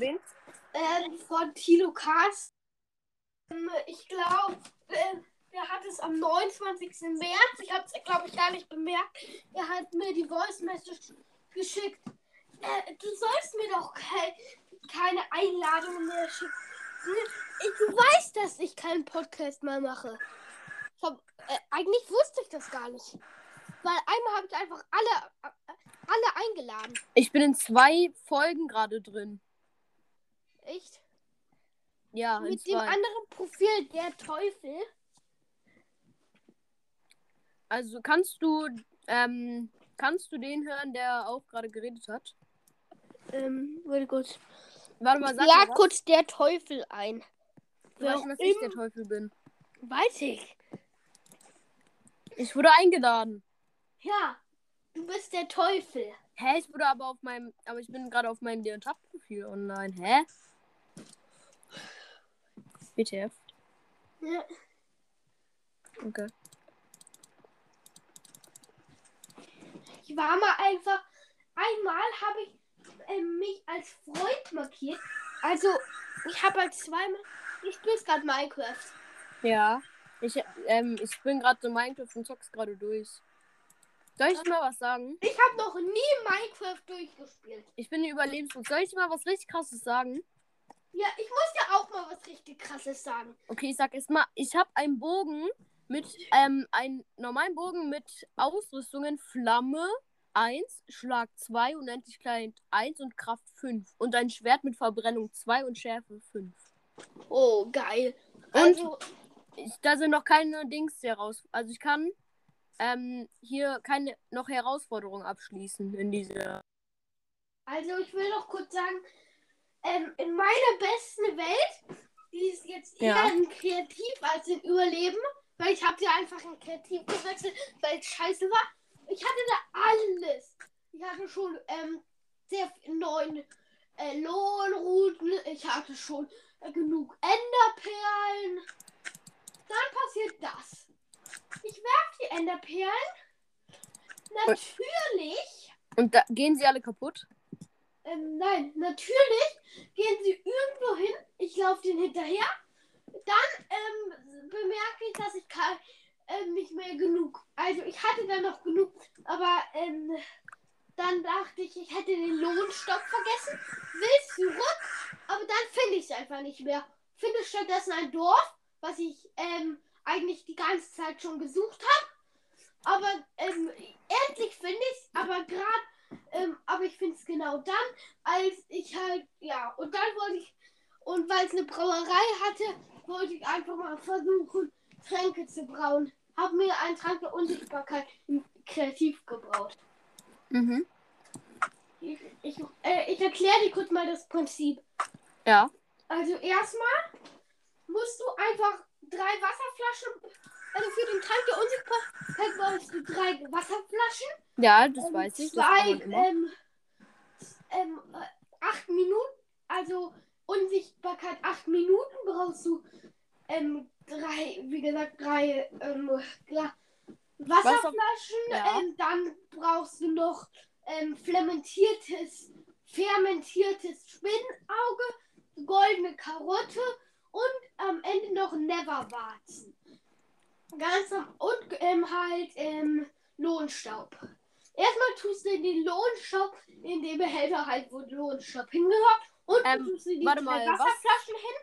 wen? Ähm, von Tilo Cast. Ähm, ich glaube, äh, der hat es am 29. März. Ich habe es, glaube ich, gar nicht bemerkt. Er hat mir die Voice Message geschickt. Äh, du sollst mir doch ke keine Einladungen mehr schicken. Ich, du weißt, dass ich keinen Podcast mehr mache. Hab, äh, eigentlich wusste ich das gar nicht. Weil einmal habe ich einfach alle, äh, alle eingeladen. Ich bin in zwei Folgen gerade drin. Echt? Ja, Mit dem anderen Profil, der Teufel. Also kannst du, ähm, kannst du den hören, der auch gerade geredet hat? Ähm, warte kurz. Warte mal, sag Ja, mal kurz der Teufel ein. Du weißt, dass ich der Teufel bin. Weiß ich. Ich wurde eingeladen. Ja, du bist der Teufel. Hä, ich wurde aber auf meinem, aber ich bin gerade auf meinem Tab-Profil online. Hä? WTF? Ja. Okay. Ich war mal einfach. Einmal habe ich ähm, mich als Freund markiert. Also, ich habe halt zweimal. Ich spiele gerade Minecraft. Ja. Ich, ähm, ich bin gerade so Minecraft und zock's gerade durch. Soll ich mal was sagen? Ich habe noch nie Minecraft durchgespielt. Ich bin Überlebensmodus. Soll ich mal was richtig krasses sagen? Ja, ich muss ja auch mal was richtig krasses sagen. Okay, ich sag erst mal, ich habe einen Bogen mit, ähm, einen normalen Bogen mit Ausrüstungen Flamme 1, Schlag 2, Unendlichkeit 1 und Kraft 5. Und ein Schwert mit Verbrennung 2 und Schärfe 5. Oh, geil. Und Also, ich, da sind noch keine Dings heraus. Also ich kann ähm, hier keine noch Herausforderungen abschließen in dieser. also ich will noch kurz sagen, ähm, in meiner besten Welt, die ist jetzt eher Ja. ein Kreativ als ein Überleben, weil ich habe sie einfach in Kreativ gewechselt, weil es scheiße war. Ich hatte da alles. Ich hatte schon ähm, sehr neuen äh, Lohnrouten. Ich hatte schon äh, genug Enderperlen. Dann passiert das. Ich werfe die Enderperlen. Natürlich. Und da gehen sie alle kaputt. Ähm, nein, natürlich gehen sie irgendwo hin. Ich laufe denen hinterher. Dann ähm, bemerke ich, dass ich kann, ähm, nicht mehr genug. Also ich hatte dann noch genug, aber ähm, dann dachte ich, ich hätte den Lohnstock vergessen. Will zurück, aber dann finde ich es einfach nicht mehr. Finde stattdessen ein Dorf, was ich ähm, eigentlich die ganze Zeit schon gesucht habe. Aber ähm, endlich finde ich es, aber gerade ähm, aber ich finde es genau dann, als ich halt, ja, und dann wollte ich, und weil es eine Brauerei hatte, wollte ich einfach mal versuchen, Tränke zu brauen. Hab mir einen Trank der Unsichtbarkeit kreativ gebraut. Mhm. Ich, ich, äh, ich erkläre dir kurz mal das Prinzip. Ja. Also erstmal musst du einfach drei Wasserflaschen, also für den Trank der Unsichtbarkeit brauchst du drei Wasserflaschen. Ja, das Ähm, weiß ich. Zwei, ähm, ähm, äh, acht Minuten, also Unsichtbarkeit acht Minuten brauchst du ähm, drei, wie gesagt, drei ähm, Wasserflaschen. ja. Ähm, dann brauchst du noch ähm, fermentiertes, fermentiertes Spinnauge, goldene Karotte und am Ende noch Neverwarzen. Ganz am, und ähm, halt ähm, Lohnstaub. Erstmal tust du den Lohnstaub in den Behälter halt, wo der Lohnstaub hingehört. Und Ähm, tust du die warte zwei mal, was- Wasserflaschen hin.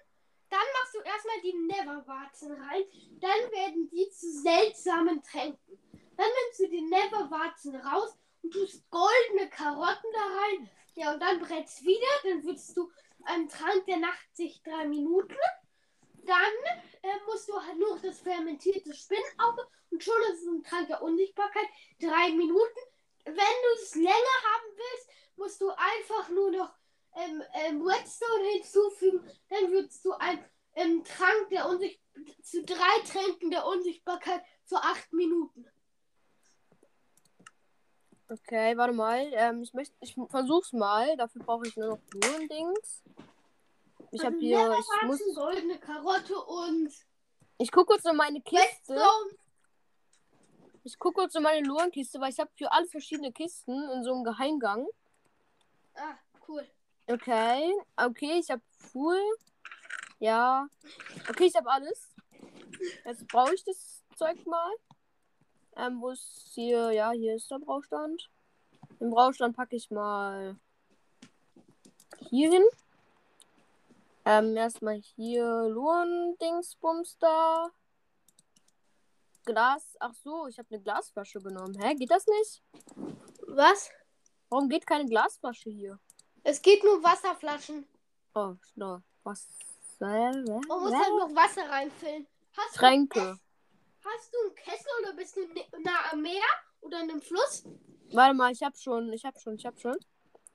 Dann machst du erstmal die Neverwarzen rein. Dann werden die zu seltsamen Tränken. Dann nimmst du die Neverwarzen raus und tust goldene Karotten da rein. Ja, und dann brätst wieder. Dann würdest du einen Trank, der nacht sich drei Minuten. Dann äh, musst du halt nur das fermentierte Spinnauge und schon ist es ein Trank der Unsichtbarkeit. Drei Minuten. Wenn du es länger haben willst, musst du einfach nur noch ähm, ähm, Redstone hinzufügen. Dann würdest du einen ähm, Trank der Unsichtbarkeit zu drei Tränken der Unsichtbarkeit zu acht Minuten. Okay, warte mal. Ähm, ich möchte, ich versuch's mal. Dafür brauche ich nur noch Blumen-Dings. Ich habe Also hier, ich muss, goldene Karotte und ich gucke kurz in meine Kiste. Redstone. Ich gucke kurz in meine Lohnkiste, weil ich habe für alle verschiedene Kisten in so einem Geheimgang. Ah, cool. Okay, okay, ich habe Full. Ja. Okay, ich habe alles. Jetzt brauche ich das Zeug mal. Ähm, wo ist hier? Ja, hier ist der Braustand. Den Braustand packe ich mal hier hin. Ähm, erstmal hier Luren-Dingsbums da. Glas. Ach so, ich habe eine Glasflasche genommen. Hä, geht das nicht? Was? Warum geht keine Glasflasche hier? Es geht nur Wasserflaschen. Oh, no. Was? Man muss halt noch Wasser reinfüllen. Hast du, Tränke. hast du einen Kessel oder bist du nah am Meer oder an einem Fluss? Warte mal, ich hab schon, ich hab schon, ich hab schon.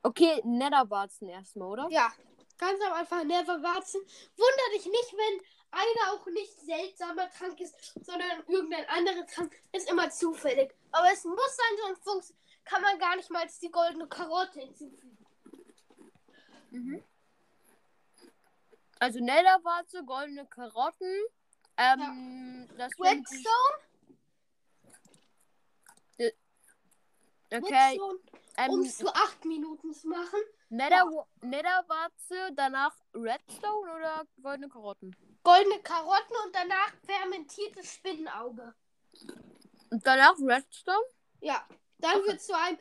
Okay, Netherwarzen erstmal, oder? Ja. Ganz am Anfang never warten. Wunder dich nicht, wenn einer auch nicht seltsamer Trank ist, sondern irgendein anderer Trank ist immer zufällig. Aber es muss sein, sonst funks- kann man gar nicht mal die goldene Karotte hinzufügen. Mhm. Also Netherwarze, goldene Karotten. Ähm, das sind die- Redstone? Okay, Redstone, ähm, um es zu acht Minuten zu machen. Nether, Netherwarze, danach Redstone oder goldene Karotten? Goldene Karotten und danach fermentiertes Spinnenauge. Und danach Redstone? Ja. Dann Okay. wird zu einem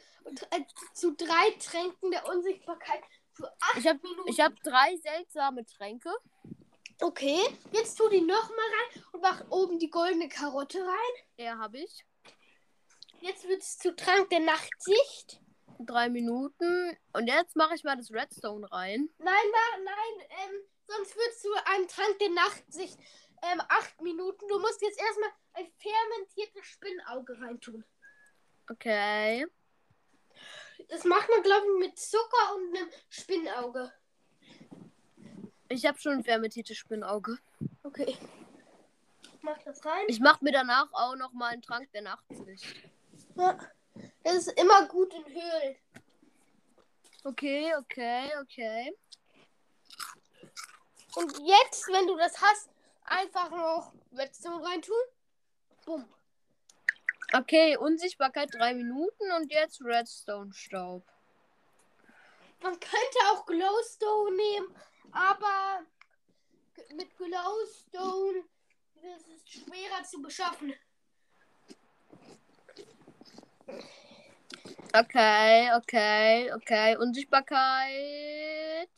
äh, zu drei Tränken der Unsichtbarkeit für acht Ich hab, Minuten. ich hab drei seltsame Tränke. Okay, jetzt tu die nochmal rein und mach oben die goldene Karotte rein. Ja, habe ich. Jetzt wird es zu Trank der Nachtsicht. Drei Minuten. Und jetzt mache ich mal das Redstone rein. Nein, nein, nein, ähm, sonst wird es zu einem Trank der Nachtsicht. Ähm, acht Minuten. Du musst jetzt erstmal ein fermentiertes Spinnauge reintun. Okay. Das macht man, glaube ich, mit Zucker und einem Spinnauge. Ich habe schon ein fermentiertes Spinnauge. Okay. Mach das rein. Ich mache mir danach auch noch mal einen Trank der Nachtsicht. Ja. Das ist immer gut in Höhlen. Okay, okay, okay. Und jetzt, wenn du das hast, einfach noch Redstone reintun. Bumm. Okay, Unsichtbarkeit drei Minuten und jetzt Redstone-Staub. Man könnte auch Glowstone nehmen, aber mit Glowstone das ist schwerer zu beschaffen. Okay, okay, okay. Unsichtbarkeit.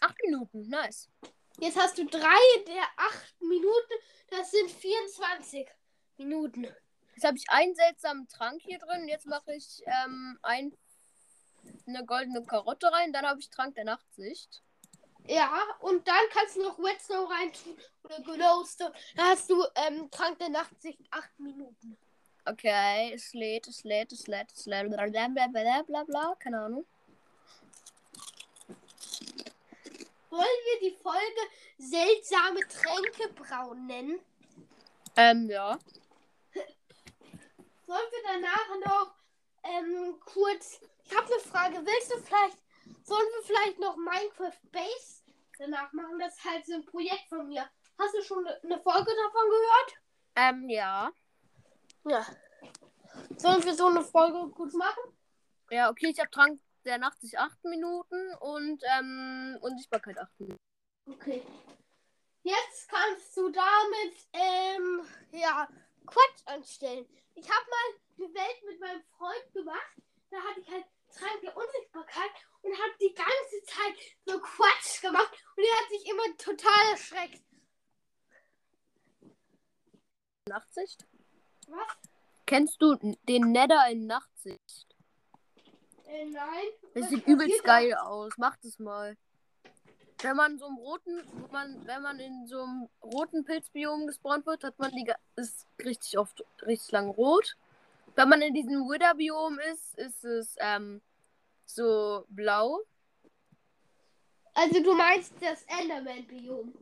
Acht Minuten, nice. Jetzt hast du drei der acht Minuten, das sind 24 Minuten. Jetzt habe ich einen seltsamen Trank hier drin. Jetzt mache ich ähm, ein, eine goldene Karotte rein. Dann habe ich Trank der Nachtsicht. Ja, und dann kannst du noch Redstone reintun oder Glowstone. Da hast du ähm, Trank der Nachtsicht acht Minuten. Okay, es lädt, es lädt, es lädt, es lädt. Bla bla bla bla bla bla. Keine Ahnung. Wollen wir die Folge seltsame Tränke brauen nennen? Ähm, ja. Sollen wir danach noch ähm, kurz. Ich habe eine Frage. Willst du vielleicht. Sollen wir vielleicht noch Minecraft Base danach machen? Das ist halt so ein Projekt von mir. Hast du schon eine Folge davon gehört? Ähm, ja. Ja. Sollen wir so eine Folge gut machen? Ja, okay, ich habe Trank der Nachtsicht acht Minuten und ähm, Unsichtbarkeit acht Minuten. Okay. Jetzt kannst du damit, ähm, ja, Quatsch anstellen. Ich habe mal eine Welt mit meinem Freund gemacht. Da hatte ich halt Trank der Unsichtbarkeit und habe die ganze Zeit so Quatsch gemacht und er hat sich immer total erschreckt. Nachtsicht? Was? Kennst du den Nether in Nachtsicht? Äh, nein. Das Was sieht übelst geil aus. Mach das mal. Wenn man so im roten, wenn man, wenn man in so einem roten Pilzbiom gespawnt wird, hat man die ist richtig oft richtig lang rot. Wenn man in diesem Wither-Biom ist, ist es ähm, so blau. Also du meinst das Enderman-Biom.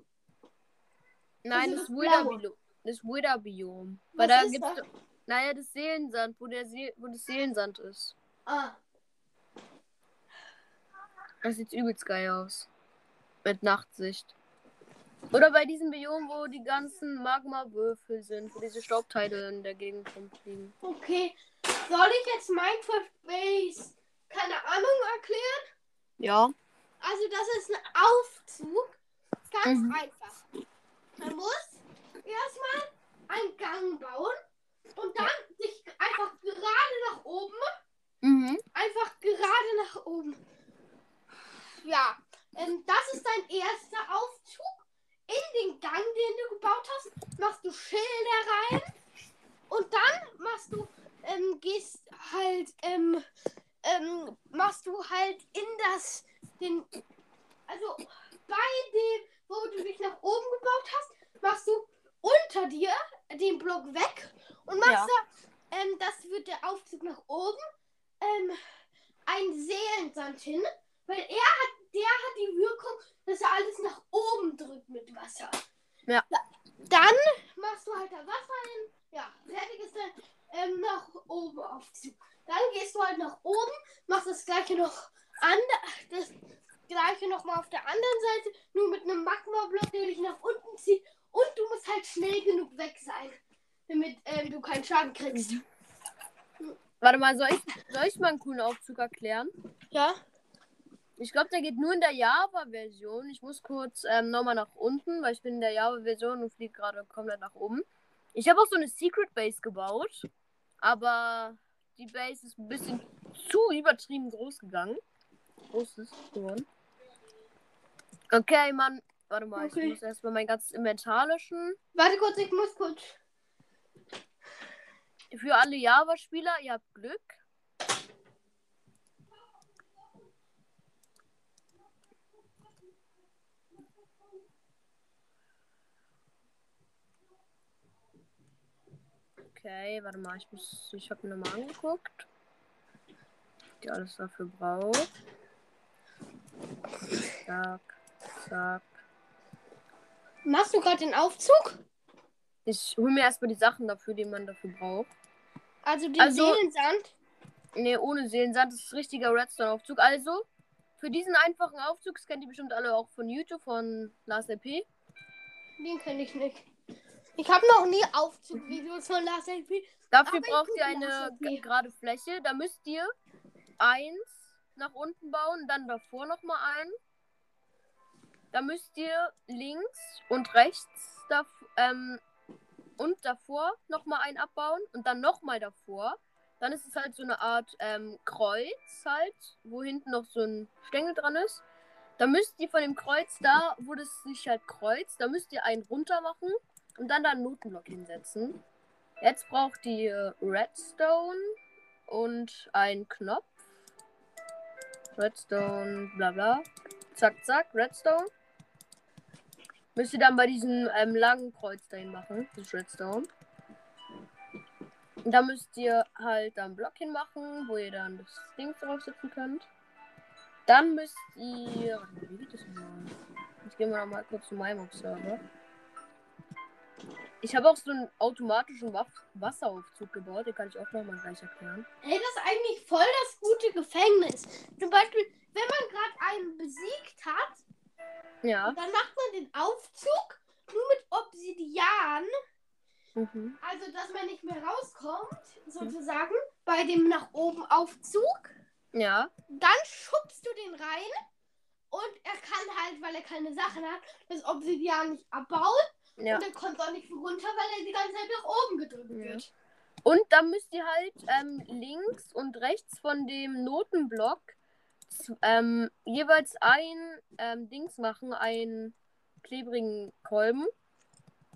Nein, Also das das Wither-Biom. Das Wither-Biom. Weil da gibt's das? doch- Naja, das Seelensand, wo der See wo das Seelensand ist. Ah. Das sieht übelst geil aus. Mit Nachtsicht. Oder bei diesem Biom, wo die ganzen Magma-Würfel sind, wo diese Staubteile in der Gegend rumfliegen. Okay. Soll ich jetzt Minecraft Base keine Ahnung erklären? Ja. Also das ist ein Aufzug. Ganz Mhm. einfach. Man muss erstmal einen Gang bauen und dann sich einfach gerade nach oben, Mhm. einfach gerade nach oben. Ja, ähm, das ist dein erster Aufzug. In den Gang, den du gebaut hast, machst du Schilder rein und dann machst du, ähm, gehst halt, ähm, ähm, machst du halt in das, den, also bei dem, wo du dich nach oben gebaut hast, machst du unter dir den Block weg und machst Ja. da, ähm, das wird der Aufzug nach oben, ähm, ein Seelensand hin, weil er hat, der hat die Wirkung, dass er alles nach oben drückt mit Wasser. Ja. Da, dann machst du halt da Wasser hin, ja, fertig ist der ähm, nach oben Aufzug. Dann gehst du halt nach oben, machst das gleiche noch an, das gleiche noch mal auf der anderen Seite, nur mit einem Magma-Block, der dich nach unten zieht. Und du musst halt schnell genug weg sein, damit ähm, du keinen Schaden kriegst. Warte mal, soll ich, soll ich mal einen coolen Aufzug erklären? Ja? Ich glaube, der geht nur in der Java-Version. Ich muss kurz ähm, nochmal nach unten, weil ich bin in der Java-Version und fliege gerade komplett nach oben. Ich habe auch so eine Secret Base gebaut, aber die Base ist ein bisschen zu übertrieben groß gegangen. Groß ist geworden. Okay, Mann. Warte mal, Okay. ich muss erstmal mein ganzes Inventar löschen. Warte kurz, ich muss kurz. Für alle Java-Spieler, ihr habt Glück. Okay, warte mal, ich muss. Ich habe mir nochmal angeguckt. Die alles dafür braucht. Zack, zack. Machst du gerade den Aufzug? Ich hole mir erstmal die Sachen dafür, die man dafür braucht. Also den Also- Seelensand? Ne, ohne Seelensand. Das ist richtiger Redstone-Aufzug. Also, für diesen einfachen Aufzug, das kennt ihr bestimmt alle auch von YouTube, von Lars LP. Den kenne ich nicht. Ich habe noch nie Aufzugvideos von Lars LP. Dafür braucht ihr eine gerade Fläche. Da müsst ihr eins nach unten bauen, dann davor nochmal ein. Da müsst ihr links und rechts dav ähm, und davor nochmal ein abbauen und dann nochmal davor. Dann ist es halt so eine Art ähm, Kreuz halt, wo hinten noch so ein Stängel dran ist. Da müsst ihr von dem Kreuz da, wo das sich halt kreuzt, da müsst ihr einen runter machen und dann da einen Notenblock hinsetzen. Jetzt braucht ihr Redstone und einen Knopf. Redstone, bla bla. Zack, zack, Redstone. Müsst ihr dann bei diesem ähm, langen Kreuz dahin machen, das Redstone. Da müsst ihr halt dann Block hinmachen, wo ihr dann das Ding draufsetzen könnt. Dann müsst ihr. Wie geht das mal? Jetzt gehen wir noch mal kurz zu meinem Server. Ich habe auch so einen automatischen Waff Wasseraufzug gebaut, den kann ich auch nochmal gleich erklären. Hey, das ist eigentlich voll das gute Gefängnis. Zum Beispiel, wenn man gerade einen besiegt hat, Ja. dann macht man den Aufzug nur mit Obsidian. Mhm. Also, dass man nicht mehr rauskommt, sozusagen, bei dem nach oben Aufzug. Ja. Dann schubst du den rein und er kann halt, weil er keine Sachen hat, das Obsidian nicht abbauen. Ja. Und er kommt auch nicht runter, weil er die ganze Zeit nach oben gedrückt Ja. wird. Und dann müsst ihr halt ähm, links und rechts von dem Notenblock ähm, jeweils ein ähm, Dings machen, einen klebrigen Kolben.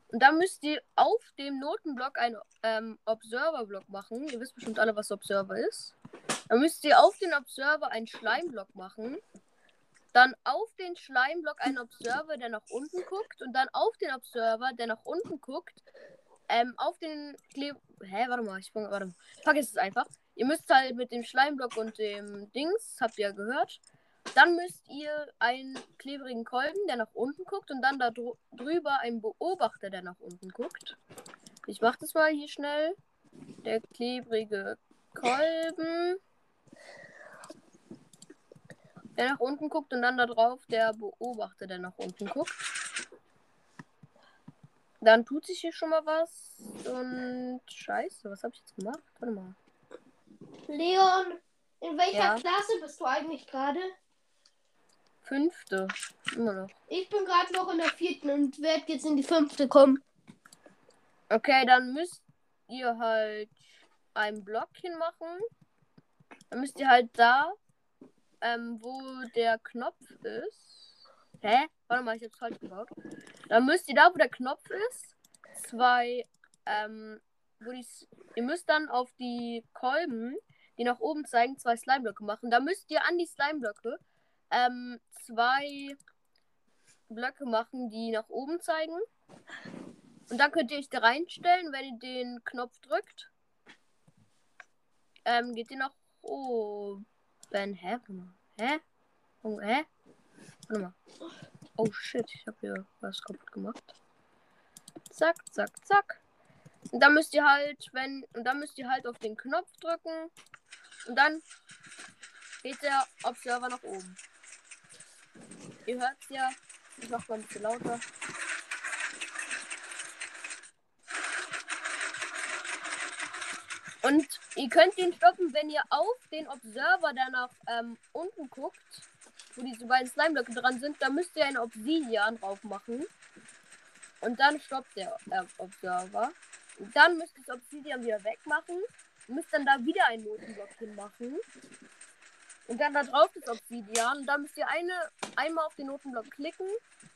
Und dann müsst ihr auf dem Notenblock einen ähm, Observer-Block machen. Ihr wisst bestimmt alle, was Observer ist. Dann müsst ihr auf den Observer einen Schleimblock machen. Dann auf den Schleimblock einen Observer, der nach unten guckt. Und dann auf den Observer, der nach unten guckt, ähm, auf den Kleb... Hä, warte mal, ich fange... Warte mal. Vergiss es einfach. Ihr müsst halt mit dem Schleimblock und dem Dings, habt ihr ja gehört. Dann müsst ihr einen klebrigen Kolben, der nach unten guckt. Und dann da drü- drüber einen Beobachter, der nach unten guckt. Ich mach das mal hier schnell. Der klebrige Kolben. Der nach unten guckt und dann da drauf der Beobachter, der nach unten guckt. Dann tut sich hier schon mal was. Und scheiße, was habe ich jetzt gemacht? Warte mal. Leon, In welcher Ja. Klasse bist du eigentlich gerade? Fünfte. Immer noch. Ich bin gerade noch in der vierten und werde jetzt in die fünfte kommen. Okay, dann müsst ihr halt einen Block hinmachen. Dann müsst ihr halt da, ähm, wo der Knopf ist. Hä? Warte mal, ich hab's falsch gebaut. Dann müsst ihr da, wo der Knopf ist, zwei, ähm, wo die, ihr müsst dann auf die Kolben, die nach oben zeigen, zwei Slimeblöcke machen. Da müsst ihr an die Slimeblöcke, ähm, zwei Blöcke machen, die nach oben zeigen. Und dann könnt ihr euch da reinstellen, wenn ihr den Knopf drückt. Ähm, geht ihr nach oben. Hä? Hä? Oh, hä? Warte mal. Oh shit, ich habe hier was kaputt gemacht. Zack, zack, zack. Und dann müsst ihr halt, wenn, und dann müsst ihr halt auf den Knopf drücken. Und dann geht der Observer nach oben. Ihr hört's ja. Ich mach mal ein bisschen lauter. Und ihr könnt ihn stoppen, wenn ihr auf den Observer, der nach ähm, unten guckt, wo diese beiden Slime-Blöcke dran sind, da müsst ihr einen Obsidian drauf machen. Und dann stoppt der äh, Observer. Dann müsst ihr das Obsidian wieder wegmachen. Müsst dann da wieder einen Notenblock hinmachen. Und dann da drauf das Obsidian. Und dann müsst ihr eine, einmal auf den Notenblock klicken.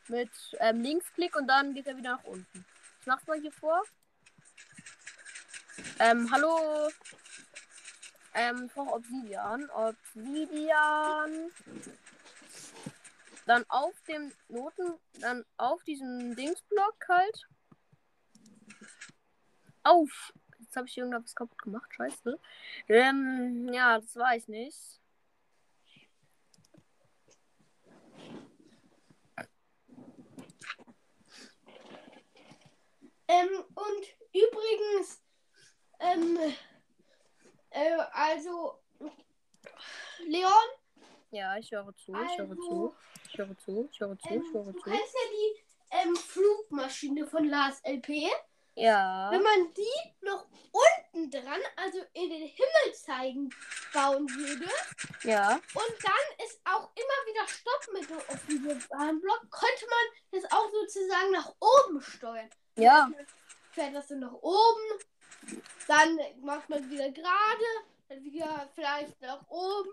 Mit ähm, Linksklick und dann geht er wieder nach unten. Ich mach's mal hier vor. Ähm, hallo. Ähm, vor Obsidian. Obsidian. Dann auf dem Noten, dann auf diesem Dingsblock halt. Auf. Jetzt habe ich irgendwas kaputt gemacht, scheiße. Ähm, ja, das war ich nicht. Ähm, und übrigens, ähm, äh, also, Leon, Ja, ich höre zu, ich höre also, zu. Ich höre zu, ich höre zu, ähm, ich höre du zu. kennst ja die ähm, Flugmaschine von Lars LP. Ja. Wenn man die noch unten dran, also in den Himmel zeigen, bauen würde Ja. und dann ist auch immer wieder Stopp mit auf diesem Bahnblock, könnte man das auch sozusagen nach oben steuern. Ja. Fährt das dann nach oben, dann macht man wieder gerade, dann wieder vielleicht nach oben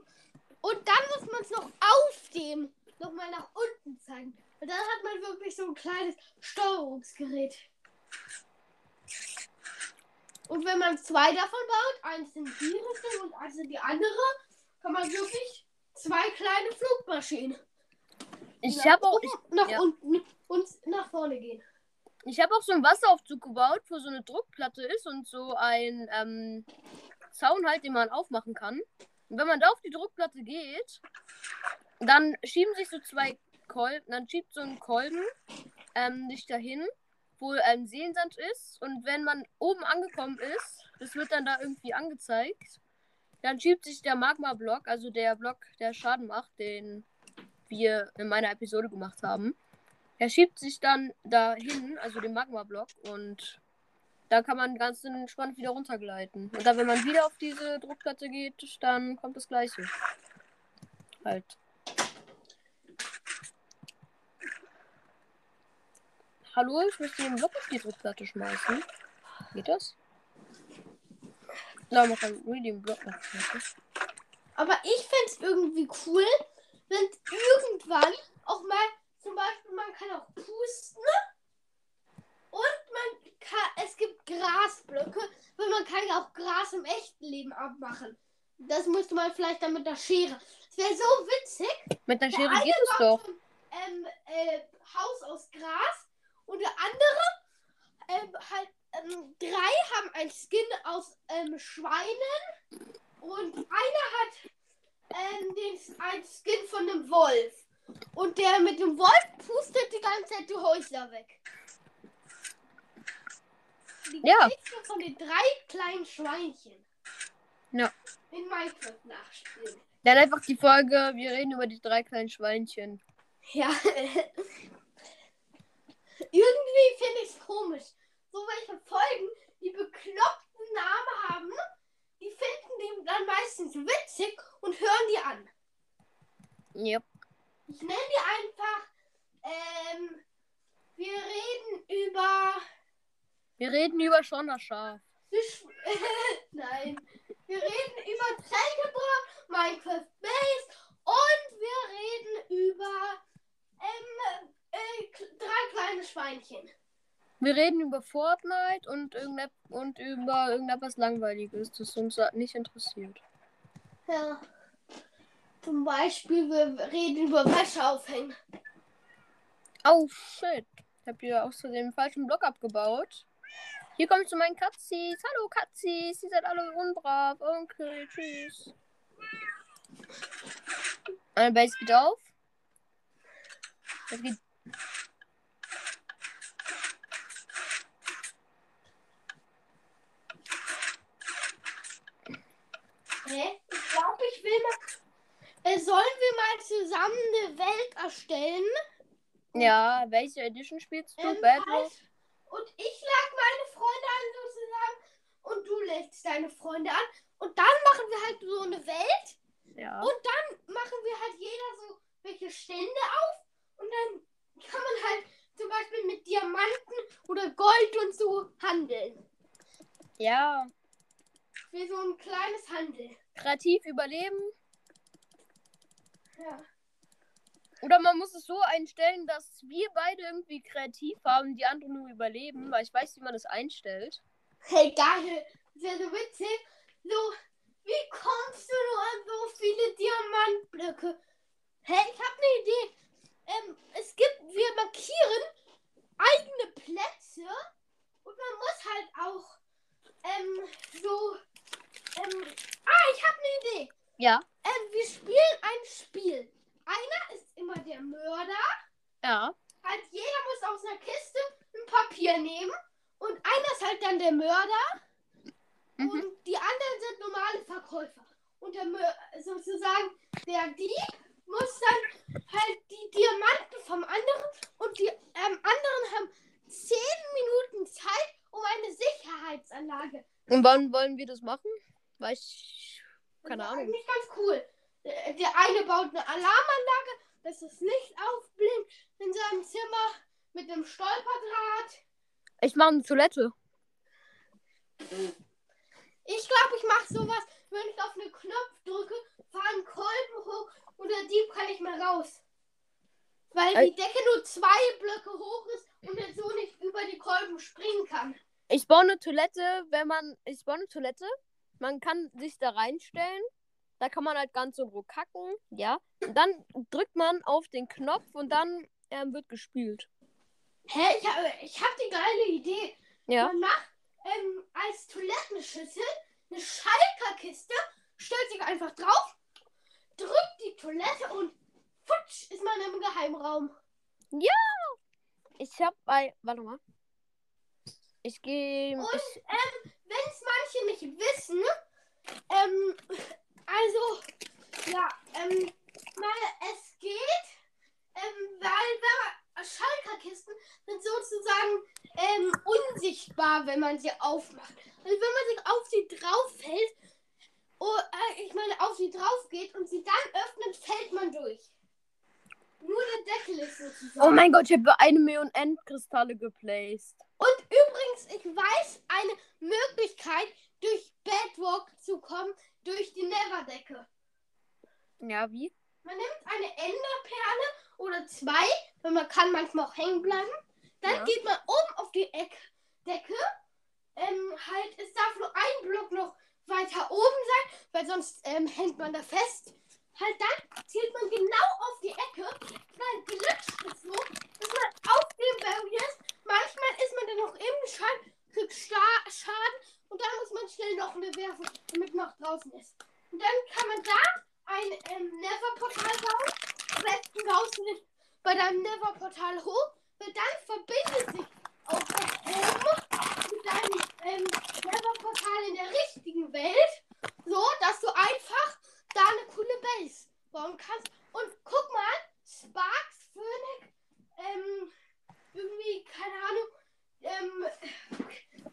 und dann muss man es noch auf dem nochmal nach unten zeigen. Und dann hat man wirklich so ein kleines Steuerungsgerät. Und wenn man zwei davon baut, eins in die Richtung und eins in die andere, kann man wirklich zwei kleine Flugmaschinen. Ich nach habe auch, oben, nach ja. unten und nach vorne gehen. Ich habe auch so einen Wasseraufzug gebaut, wo so eine Druckplatte ist und so ein ähm, Zaun halt, den man aufmachen kann. Und wenn man da auf die Druckplatte geht, dann schieben sich so zwei Kolben, dann schiebt so ein Kolben ähm, sich dahin, wo ähm, Seensand ist. Und wenn man oben angekommen ist, das wird dann da irgendwie angezeigt, dann schiebt sich der Magma-Block, also der Block, der Schaden macht, den wir in meiner Episode gemacht haben. Er schiebt sich dann dahin, also den Magma-Block, und da kann man ganz entspannt wieder runtergleiten. Und dann, wenn man wieder auf diese Druckplatte geht, dann kommt das gleiche. Halt. Hallo, ich möchte den Block auf die Druckplatte schmeißen. Geht das? Na, man kann nur den Block aufschmeißen. Aber ich fände es irgendwie cool, wenn irgendwann auch mal, zum Beispiel, man kann auch pusten und man kann, es gibt Grasblöcke, weil man kann ja auch Gras im echten Leben abmachen. Das müsste man vielleicht dann mit der Schere. Das wäre so witzig. Mit der Der Schere eine geht es doch. ein ähm, äh, Haus aus Gras und der andere ähm, halt ähm, drei haben ein Skin aus ähm, Schweinen und einer hat ähm, den, ein Skin von einem Wolf. Und der mit dem Wolf pustet die ganze Zeit die Häuser weg. Die Ja. Von den drei kleinen Schweinchen. Ja. In Minecraft nachspielen. Dann einfach die Folge, wir reden über die drei kleinen Schweinchen. Ja. Irgendwie finde ich es komisch. So welche Folgen, die bekloppten Namen haben, die finden die dann meistens witzig und hören die an. Yep. Ich nenne die einfach, ähm, wir reden über, Wir reden über Schonnerschaf. Nein, wir reden über Zeltgebrauch, Minecraft Base und wir reden über, ähm, äh, drei kleine Schweinchen. Wir reden über Fortnite und, irgendet und über irgendetwas Langweiliges, das uns nicht interessiert. Ja. Zum Beispiel, wir reden über Wäsche aufhängen. Oh shit. Ich habe hier aus Versehen den falschen Block abgebaut. Hier komme ich zu meinen Katzis. Hallo Katzis, ihr seid alle unbrav. Okay, tschüss. Meine Base geht auf. Jetzt geht? Ich glaube, ich will mal. Äh, sollen wir mal zusammen eine Welt erstellen? Ja, welche Edition spielst du? Ähm, Bedrock? halt. Und ich lag meine Freunde an sozusagen. Und du lädst deine Freunde an. Und dann machen wir halt so eine Welt. Ja. Und dann machen wir halt jeder so welche Stände auf. Und dann kann man halt zum Beispiel mit Diamanten oder Gold und so handeln. Ja. Für so ein kleines Handel. Kreativ überleben. Ja. Oder man muss es so einstellen, dass wir beide irgendwie kreativ haben, die anderen nur überleben, weil ich weiß, wie man das einstellt. Hey, geil. Sehr so witzig. So, wie kommst du nur an so viele Diamantblöcke? Hey, ich habe eine Idee. Ähm, es gibt, wir markieren eigene Plätze und man muss halt auch ähm, so. Ähm, ah, ich habe eine Idee. Ja. Ähm, wir spielen ein Spiel. Einer ist immer der Mörder. Ja. Halt, jeder muss aus einer Kiste ein Papier nehmen. Und einer ist halt dann der Mörder. Mhm. Und die anderen sind normale Verkäufer. Und der Mör sozusagen, der Dieb muss dann halt die Diamanten vom anderen und die ähm, anderen haben zehn Minuten Zeit um eine Sicherheitsanlage. Und wann wollen wir das machen? Weil ich. Das Keine ist Ahnung. eigentlich ganz cool. Der, der eine baut eine Alarmanlage, dass das Licht aufblinkt in seinem Zimmer mit einem Stolperdraht. Ich mache eine Toilette. Ich glaube, ich mache sowas, wenn ich auf einen Knopf drücke, fahren Kolben hoch und der Dieb kann nicht mehr raus. Weil die Decke nur zwei Blöcke hoch ist und er so nicht über die Kolben springen kann. Ich baue eine Toilette, wenn man. Ich baue eine Toilette. Man kann sich da reinstellen. Da kann man halt ganz in Ruhe kacken. Ja. Und dann drückt man auf den Knopf und dann ähm, wird gespült. Hä? Ich habe ich hab die geile Idee. Ja. Man macht ähm, als Toilettenschüssel eine Schalkerkiste, stellt sich einfach drauf, drückt die Toilette und futsch ist man im Geheimraum. Ich hab bei. Warte mal. Ich gehe. Und Ich, ähm, wenn es manche nicht wissen, ähm, also, ja, ähm, mal, es geht, ähm, weil man, Schalkerkisten sind sozusagen ähm, unsichtbar, wenn man sie aufmacht. Also wenn man sich auf sie drauf fällt, oh, äh, ich meine, auf sie drauf geht und sie dann öffnet, fällt man durch. Nur der Deckel ist sozusagen. oh mein Gott, ich habe eine Million Endkristalle geplaced. Und übrigens, ich weiß eine Möglichkeit, durch Bedrock zu kommen, durch die Neverdecke. Ja, wie? Man nimmt eine Enderperle oder zwei, weil man kann manchmal auch hängen bleiben. Dann Ja. geht man oben auf die Eck Decke. Ähm, halt, es darf nur ein Block noch weiter oben sein, weil sonst ähm, hängt man da fest. Halt, dann zielt man genau auf die Ecke. Dann glitscht es so, dass man auf dem Barrier ist. Manchmal ist man dann noch im Schaden, kriegt Sta Schaden und dann muss man schnell noch eine werfen, damit man noch draußen ist. Und dann kann man da ein ähm, Never-Portal bauen. Baust du nicht bei deinem Never-Portal hoch, weil dann verbindet sich auch das deinem ähm, Serverportal in der richtigen Welt, so dass du einfach da eine coole Base bauen kannst. Und guck mal, Sparks, Phoenix, ähm, irgendwie, keine Ahnung, ähm,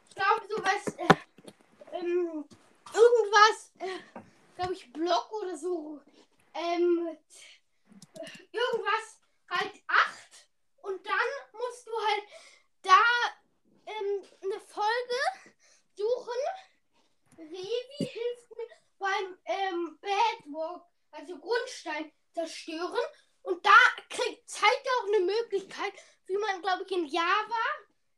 ich glaube sowas, äh, ähm, irgendwas, äh, glaube ich, Block oder so, ähm, zerstören. Und da kriegt, zeigt er auch eine Möglichkeit, wie man, glaube ich, in Java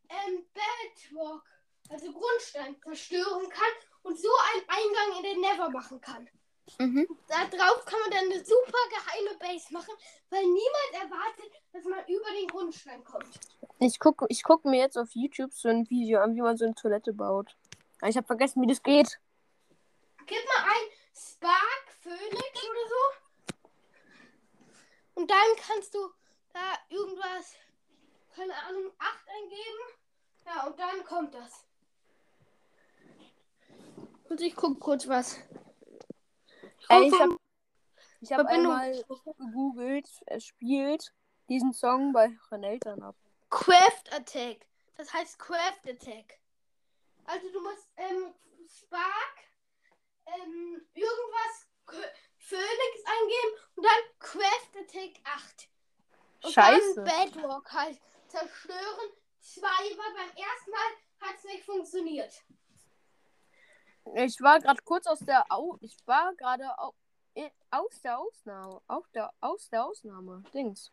ähm, Bedrock, also Grundstein, zerstören kann und so einen Eingang in den Never machen kann. Mhm. Da drauf kann man dann eine super geheime Base machen, weil niemand erwartet, dass man über den Grundstein kommt. Ich gucke ich guck mir jetzt auf YouTube so ein Video an, wie man so eine Toilette baut. Ich habe vergessen, wie das geht. Gib mal ein Spark Phoenix oder so. Und dann kannst du da irgendwas, keine Ahnung, 8 eingeben. Ja, und dann kommt das. Und ich guck kurz was. Ich habe ich hab Verbindung. einmal gegoogelt, er spielt diesen Song bei euren Eltern ab. Craft Attack. Das heißt Craft Attack. Also du musst ähm, Spark, ähm, irgendwas Phoenix eingeben und dann Craft Attack 8. Und Scheiße. dann Bedrock halt zerstören. Zwei, weil beim ersten Mal hat es nicht funktioniert. Ich war gerade kurz aus der Au ich war gerade au in- aus der Ausnahme, auf der aus der Ausnahme. Dings.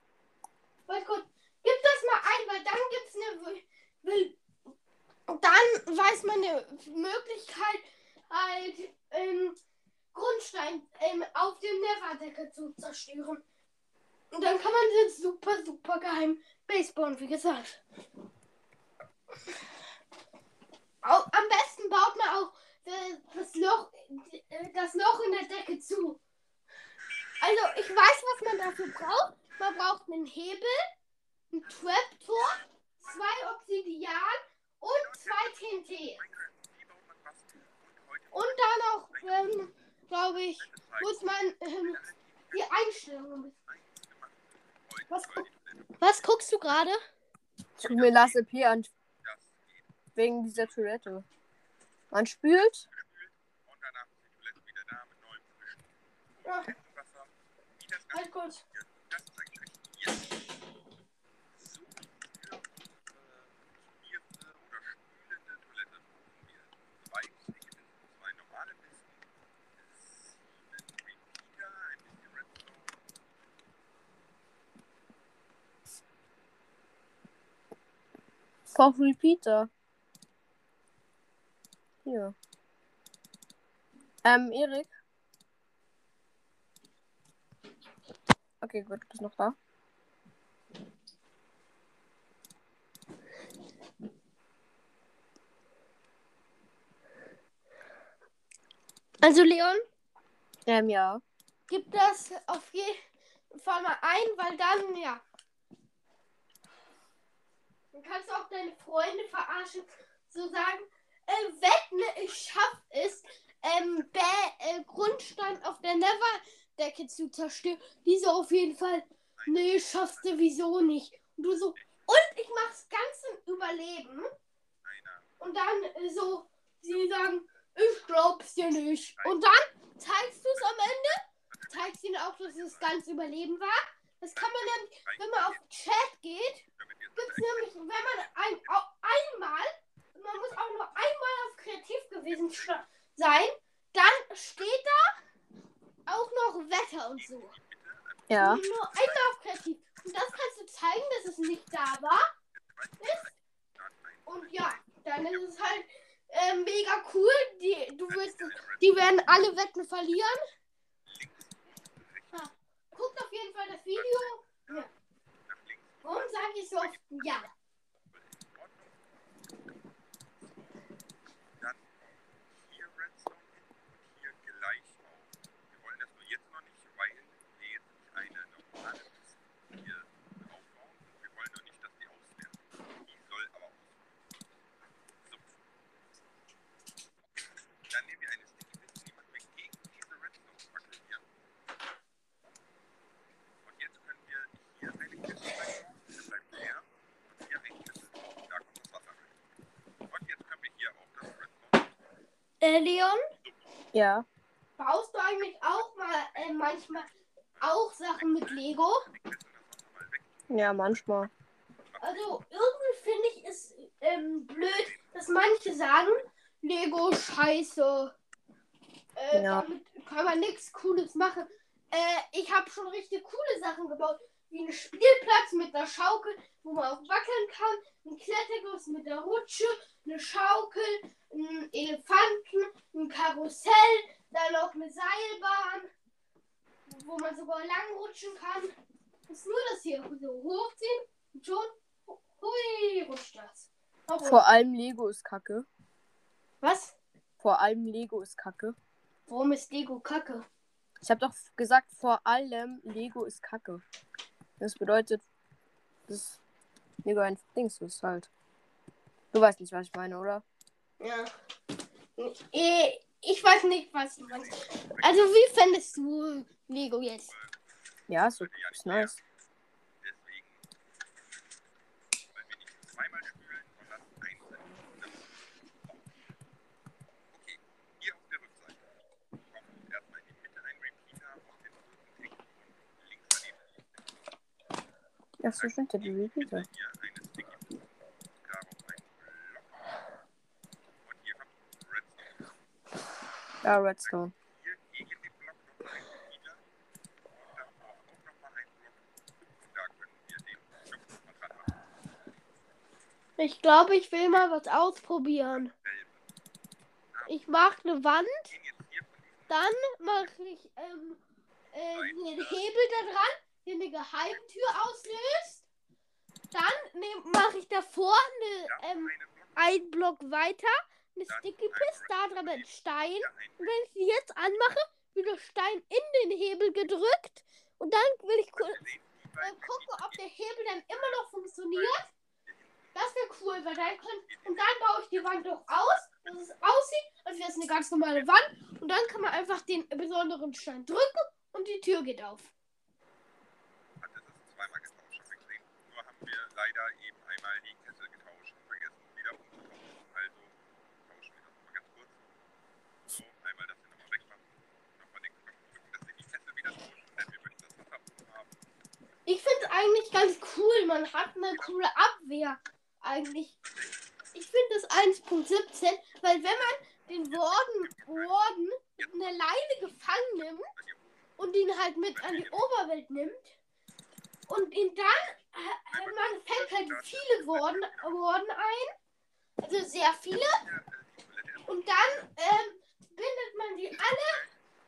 Warte kurz, gib das mal ein, weil dann gibt's eine Will- Will- dann weiß man eine Möglichkeit, halt ähm, Grundstein ähm, auf dem Neverdecke zu zerstören. Und dann kann man jetzt super, super geheim Base wie gesagt. Au, am besten baut man auch äh, das Loch, äh, das Loch in der Decke zu. Also, ich weiß, was man dafür braucht. Man braucht einen Hebel, ein Traptor, zwei Obsidian und zwei TNT. Und dann auch, ähm, glaube ich, muss man ähm, die Einstellungen. Was, gu was guckst du gerade? Ich guck mir Last EP an. Wegen dieser Toilette. Man spült. Und danach die Toilette wieder da mit neuem frischen Ja, halt kurz. funktioniert, das ist eigentlich richtig. Jetzt so für äh, schmierte oder spülende Toilette brauchen wir zwei Segel, zwei normale Pisten, sieben Repeater, ein bisschen Redstone. Brauch Repeater. Hier. Ähm, Erik. Okay, gut, du bist noch da. Also, Leon, Ähm, ja. gib das auf jeden Fall mal ein, weil dann, ja. Dann kannst du auch deine Freunde verarschen, so sagen, äh, wette, ich schaff es, ähm, äh, Grundstein auf der Neverdecke zu zerstören. Diese auf jeden Fall, nee, schaffst du wieso nicht. Und du so, und ich mach's ganz im Überleben. Und dann äh, so, sie sagen, ich glaub's dir nicht. Und dann zeigst du es am Ende, zeigst ihnen auch, dass es ganz Überleben war. Das kann man nämlich, wenn man auf Chat geht, wir gibt's nämlich, wenn man ein, einmal, man muss auch nur einmal auf kreativ gewesen sein, dann steht da auch noch Wetter und so. Ja. Und Nur einmal auf kreativ. Und das kannst du zeigen, dass es nicht da war. Ist. Und ja, dann ist es halt äh, mega cool. Die, du wirst, die werden alle Wetten verlieren. Guckt auf jeden Fall das Video. Ja. Warum sage ich so oft ja? Dann hier Redstone hin und hier gleich auf. Wir wollen das nur jetzt noch nicht, weil wir jetzt nicht eine normale Piste hier aufbauen. Wir wollen nur nicht, dass die auswerten. Die soll aber auswerten. So. Dann nehmen wir eine Sticky Piste, die machen wir gegen diese Redstone-Fackel hier. Und jetzt können wir hier eine Kiste reinbauen, hier bleibt leer. Und hier eine Kiste, da kommt das Wasser rein. Und jetzt können wir hier auch das Redstone Äh, Leon, Ja. baust du eigentlich auch mal äh, manchmal auch Sachen mit Lego? Ja, manchmal. Also irgendwie finde ich es ähm, blöd, dass manche sagen, Lego scheiße. Äh, Ja. Damit kann man nichts Cooles machen. äh, ich habe schon richtig coole Sachen gebaut. Wie einen Spielplatz mit einer Schaukel, wo man auch wackeln kann. Ein Klettergerüst mit der Rutsche, eine Schaukel, einen Elefanten, ein Karussell, dann noch eine Seilbahn, wo man sogar lang rutschen kann. Ist nur das hier so hochziehen und schon, hui, rutscht das. Auch Vor allem Lego ist kacke. Was? Vor allem Lego ist kacke. Warum ist Lego kacke? Ich habe doch gesagt, vor allem Lego ist kacke. Das bedeutet, dass Lego ein Dings ist halt. Du weißt nicht, was ich meine, oder? Ja. Eh, Ich weiß nicht, was du meinst. Also, wie fändest du Lego jetzt? Ja, okay, ist nice. Deswegen wollen wir nicht zweimal spülen, dran machen. Ich glaube, ich will mal was ausprobieren. Ich mache eine Wand, dann mache ich ähm, äh, den Hebel da dran, der eine Geheimtür auslöst. Dann mache ich davor eine, ähm, einen ein Block, Block weiter, eine Sticky Piss, da dran ein Stein. Und wenn ich die jetzt anmache, wird der Stein in den Hebel gedrückt. Und dann will ich äh, gucken, ob der Hebel dann immer noch funktioniert. Das wäre cool, weil dann können. Und dann baue ich die Wand doch aus, dass es aussieht, als wäre es eine ganz normale Wand. Und dann kann man einfach den besonderen Stein drücken und die Tür geht auf. hat es ist zweimal habe ich gesehen. Nur haben wir leider eben einmal die Kessel getauscht und vergessen, wieder umzutauschen. Also tauschen wir das nochmal ganz kurz. So, einmal das hier nochmal wegmachen. Nochmal den Knopf drücken, dass wir die Kessel wieder tauschen, denn wir möchten das Wasser oben haben. Ich finde es eigentlich ganz cool. Man hat eine coole Abwehr. Eigentlich. Ich finde das 1.17, weil wenn man den Warden, Warden mit einer Leine gefangen nimmt und ihn halt mit an die Oberwelt nimmt und ihn dann, äh, man fängt halt viele Warden, Warden ein, also sehr viele, und dann ähm, bindet man die alle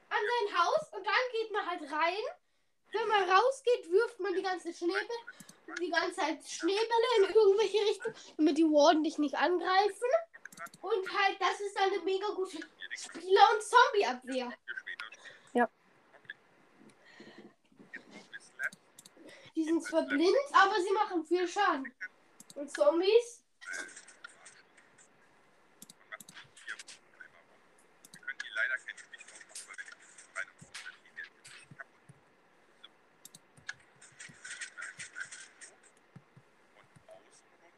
an sein Haus und dann geht man halt rein. Wenn man rausgeht, wirft man die ganze Schneebälle, die ganze Zeit Schneebälle in irgendwelche Richtungen, damit die Warden dich nicht angreifen. Und halt, das ist eine mega gute Spieler- und Zombie-Abwehr. Ja. Die sind zwar blind, aber sie machen viel Schaden. Und Zombies? Und machen hier einmal rum. Wir können hier leider kein Gewicht drauf machen, weil wir nicht rein und raus sind. Die werden jetzt kaputt. So. Und außenrum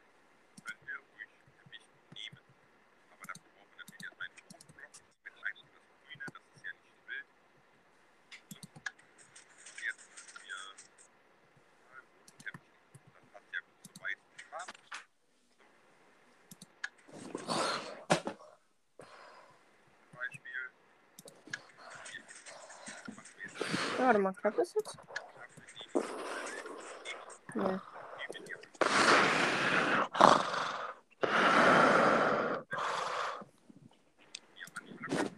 können wir ruhig Gewicht nehmen. Aber dafür brauchen wir natürlich erstmal einen großen Block mit einem und das Grüne. Das ist ja nicht wild. So. Und jetzt müssen wir mal roten Teppich machen. Das passt ja gut zu weißen Farben. Zum Beispiel. Hier. Machen wir jetzt Ja, warte mal, klappt das jetzt? Nee.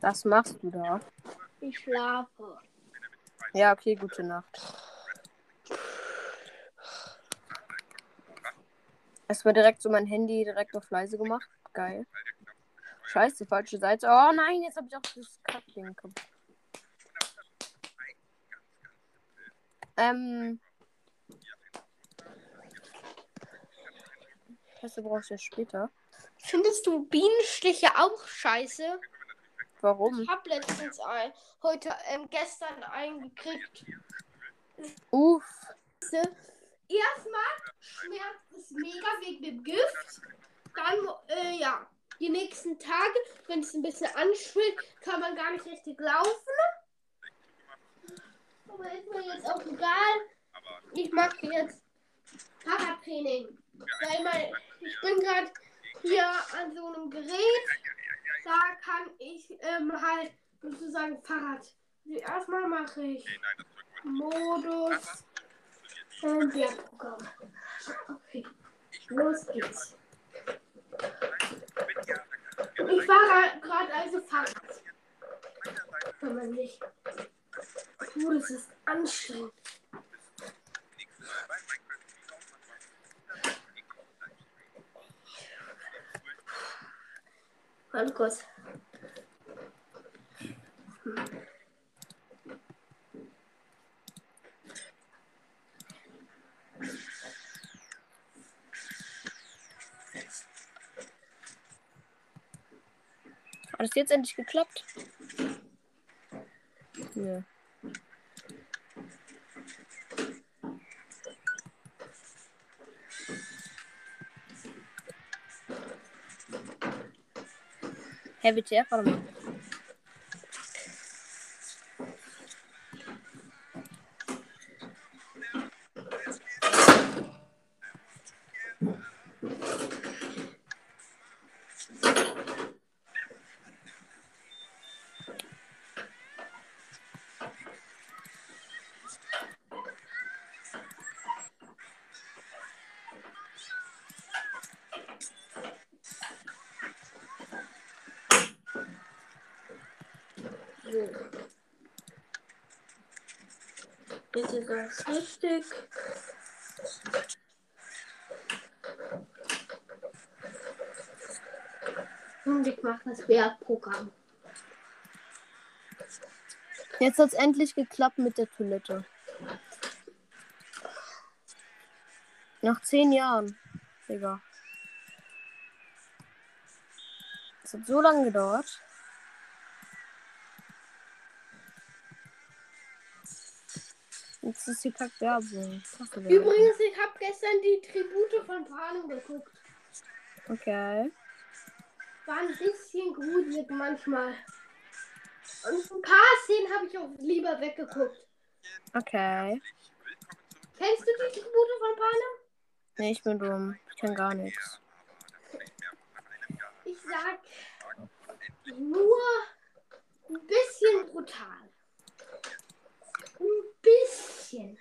Was machst du da? Ich schlafe. Ja, okay, gute Nacht. Es war direkt so mein Handy direkt auf leise gemacht. Geil. Scheiße, falsche Seite. Oh nein, jetzt habe ich auch das Kackding kaputt. Ähm. Pässe brauchst du ja später. Findest du Bienenstiche auch scheiße? Warum? Ich habe letztens ein, heute, ähm, gestern eingekriegt. Uff. Erstmal schmerzt es mega wegen dem Gift. Dann, äh, ja, die nächsten Tage, wenn es ein bisschen anschwillt, kann man gar nicht richtig laufen. Aber ist mir jetzt auch egal. Ich mache jetzt Fahrradtraining. Weil mein, ich bin gerade hier an so einem Gerät. Da kann ich ähm, halt sozusagen Fahrrad Erstmal mache ich. Modus nicht. äh, Bergprogramm. Okay, los geht's. Ja, Ich war gerade also Fahrrad, wenn man nicht. Oh, das ist anstrengend. Warte kurz. Hat es jetzt endlich geklappt? Nö. Hä, WTF, warte mal. So. Jetzt ist das richtig. Und ich mache das Bergprogramm. Jetzt hat es endlich geklappt mit der Toilette. Nach zehn Jahren, Digga. Es hat so lange gedauert. Jetzt ist die. Ach, Werbung. Übrigens, ich habe gestern die Tribute von Panem geguckt. Okay. War ein bisschen gruselig manchmal. Und ein paar Szenen habe ich auch lieber weggeguckt. Okay. Kennst du die Tribute von Panem? Nee, ich bin dumm. Ich kann gar nichts. Ich sag nur ein bisschen brutal. Bisschen.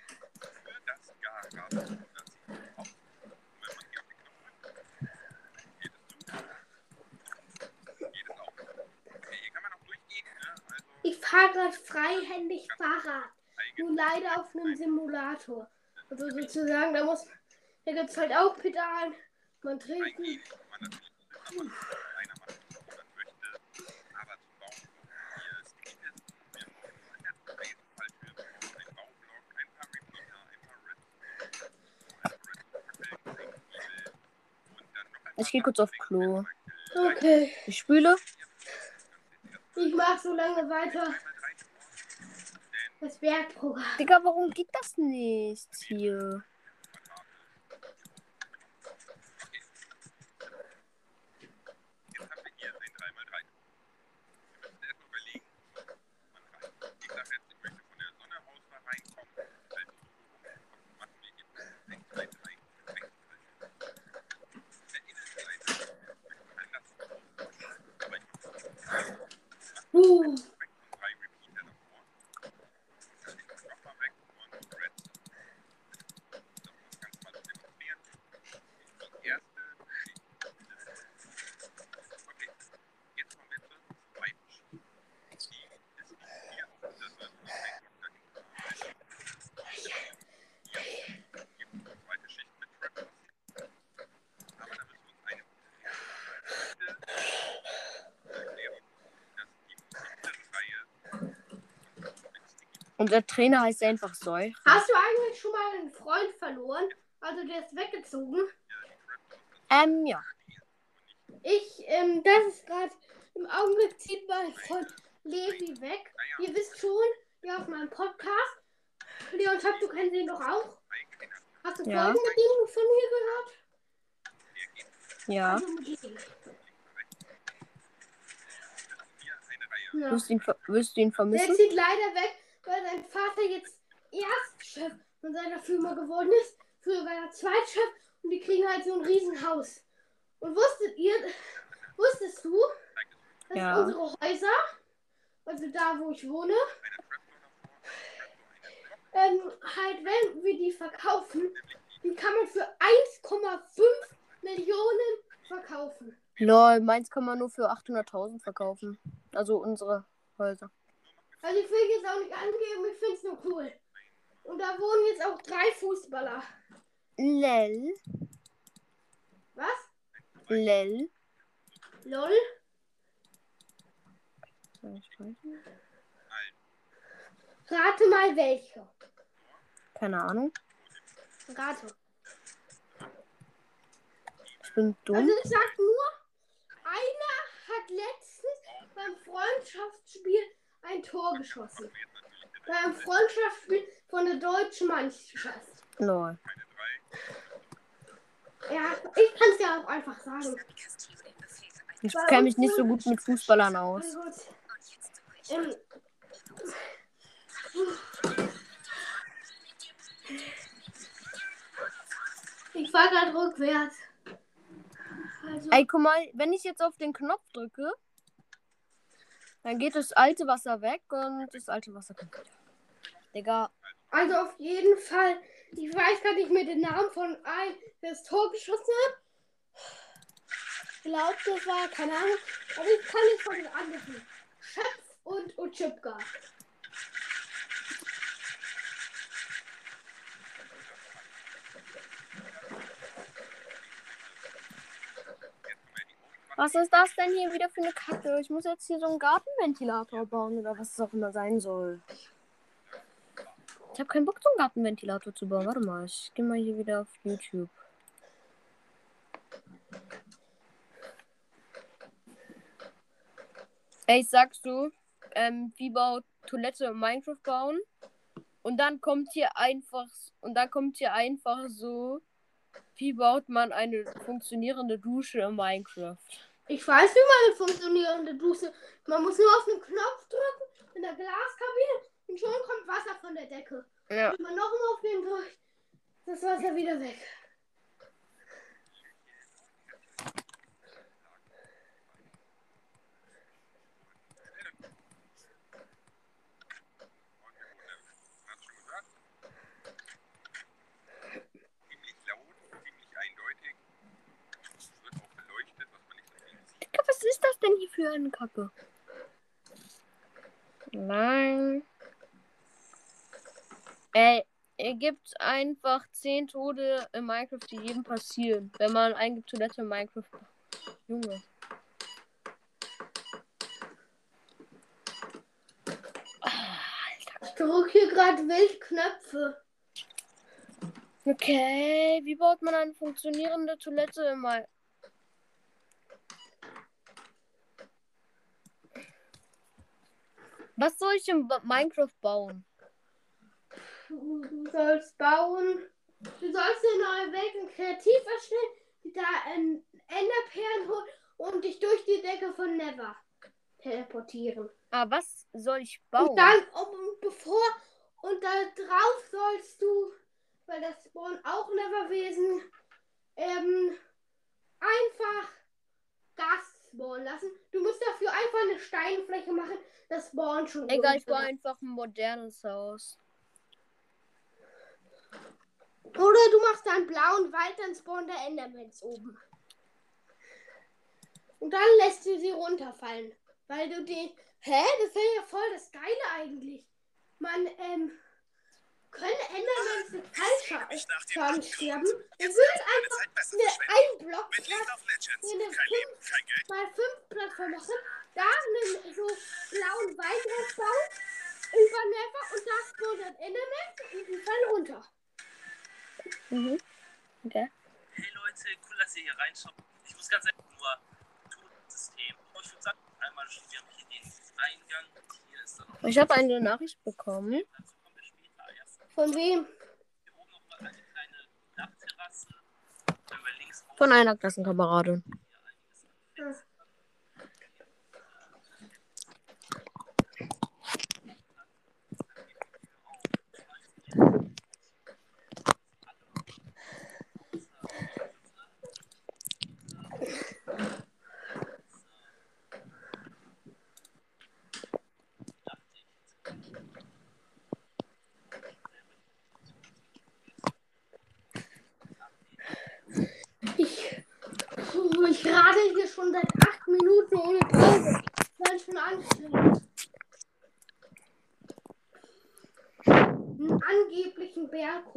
für das Jahr gab es 107 Hops. Und wenn man hier auf den Knopf drückt, geht es zu. Geht es auch. Okay, hier kann man auch durchgehen. Ich fahre gerade freihändig Fahrrad. Nur leider auf einem Simulator. Also sozusagen, da muss da gibt es halt auch Pedalen. Man treten. eingehen kann man natürlich immer mal einer machen, wie man möchte. Aber zum Bauen hier ist die ist. Wir haben in der Fall für einen Baublock ein paar Repeater, ein paar Redstone, also Redstone-Fackeln, Grünkohle und dann noch ein Ich geh kurz auf Klo. Okay. Ich spüle. Ich mach so lange weiter. Das Bergprogramm. Digga, warum geht das nicht hier? Jetzt haben wir hier ein 3x3. Wir müssen erst mal überlegen, wo man rein. Ich sage jetzt, ich möchte von der Sonne aus mal reinkommen. Also so machen wir jetzt ein 2, 3, Wechsel. Der Innenseite möchte man anders. Aber ich mache Uh, weg von drei Repeater davor. Und dann den nochmal weg von Red. Das muss ganz mal demonstrieren. Die erste Schicht. Okay, jetzt kommen wir zur zweiten Schicht. Die ist hier auf dieser Seite. Hier gibt es eine zweite Schicht mit Trap. Aber da müssen wir uns eine Erklärung, dass die mittlere Reihe Unser Trainer heißt einfach Soy. hast du eigentlich schon mal einen Freund verloren? Also der ist weggezogen. Ähm, ja. Ich, ähm, das ist gerade im Augenblick zieht mein Freund Levi weg. Ihr wisst schon, ja, auf meinem Podcast. Leon Schapp, du kennst ihn doch auch. Hast du Ja. Folgen mit ihm von mir gehört? Ja. Also. Ja. Wirst du ihn, wirst du ihn Der vermissen? zieht leider weg, weil sein Vater jetzt Erstchef von seiner Firma geworden ist. Früher war er Zweitchef und die kriegen halt so ein Riesenhaus. Und wusstet ihr, wusstest du, dass Ja. unsere Häuser also da, wo ich wohne, ähm, halt, wenn wir die verkaufen, die kann man für 1,5 Millionen verkaufen. Lol, meins kann man nur für 800.000 verkaufen. Also unsere Häuser. Also ich will jetzt auch nicht angeben, ich finde es nur cool. Und da wohnen jetzt auch drei Fußballer. Lel. Was? Lel. Lol? Rate mal welche. Keine Ahnung. Rate. Ich bin dumm. Also ich sag nur, einer hat letztens beim Freundschaftsspiel ein Tor geschossen. Beim Freundschaftsspiel von der deutschen Mannschaft. Lol. Ja, ich kann es ja auch einfach sagen. Ich kenne mich nicht so gut mit Fußballern aus. Ähm, ich fahr gerade rückwärts. Also, Ey, guck mal, wenn ich jetzt auf den Knopf drücke, dann geht das alte Wasser weg und das alte Wasser kommt wieder. Digga, also auf jeden Fall, ich weiß gar nicht mehr den Namen von einem, der das Tor geschossen hat. Ich glaube, das war, keine Ahnung, aber ich kann nicht von den anderen. Schöpf und Utschipka. Was ist das denn hier wieder für eine Kacke? Ich muss jetzt hier so einen Gartenventilator bauen oder was es auch immer sein soll. Ich habe keinen Bock, so einen Gartenventilator zu bauen. Warte mal, ich gehe mal hier wieder auf YouTube. Ey, sagst du, ähm, wie baut Toilette in Minecraft bauen? Und dann kommt hier einfach, und dann kommt hier einfach so, wie baut man eine funktionierende Dusche in Minecraft? Ich weiß, wie man eine funktionierende Dusche. Man muss nur auf den Knopf drücken in der Glaskabine und schon kommt Wasser von der Decke. Ja. Wenn man nochmal auf den drückt, ist das Wasser wieder weg. Hast schon gesagt? Ziemlich laut, ziemlich eindeutig. Es wird auch beleuchtet, was man nicht so viel sieht. Digga, was ist das denn hier für eine Kacke? Nein. Ey, ihr gibt einfach 10 Tode in Minecraft, die jedem passieren, wenn man eingibt Toilette in Minecraft. Junge. Ich drücke hier gerade wild Knöpfe. Okay, wie baut man eine funktionierende Toilette in Minecraft? Was soll ich in Minecraft bauen? Du sollst bauen. Du sollst eine neue Welt und kreativ erstellen, die da ein Enderperlen holen und dich durch die Decke von Never teleportieren. Ah, was soll ich bauen? Und dann, um, bevor, und da drauf sollst du, weil das Spawn auch Neverwesen, ähm, einfach Gas spawnen lassen. Du musst dafür einfach eine Steinfläche machen, das Spawn schon. Egal, ich baue einfach ein modernes Haus. Oder du machst einen blauen Wald, dann spawnt der Endermans oben. Und dann lässt du sie runterfallen. Weil du die. Hä? Das wäre ja voll das Geile eigentlich. Man, ähm. Können Endermans mit Fallschaden sterben? Du würdest einfach eine verschwenden. ein Block Mit League of Legends. eine Kein Leben, kein Geld. mal fünf Plattform machen, da einen so blauen Wald draufbauen, über Never und da spawnt ein Enderman und die fallen runter. Mhm. Okay. Hey Leute, cool, dass ihr hier reinschaut. Ich muss ganz ehrlich nur Todensystem. Aber ich würde sagen, einmal wir haben hier den Eingang. Hier ist dann noch Ich habe eine Nachricht bekommen. dazu kommen wir später erst. Von wem? Hier oben noch mal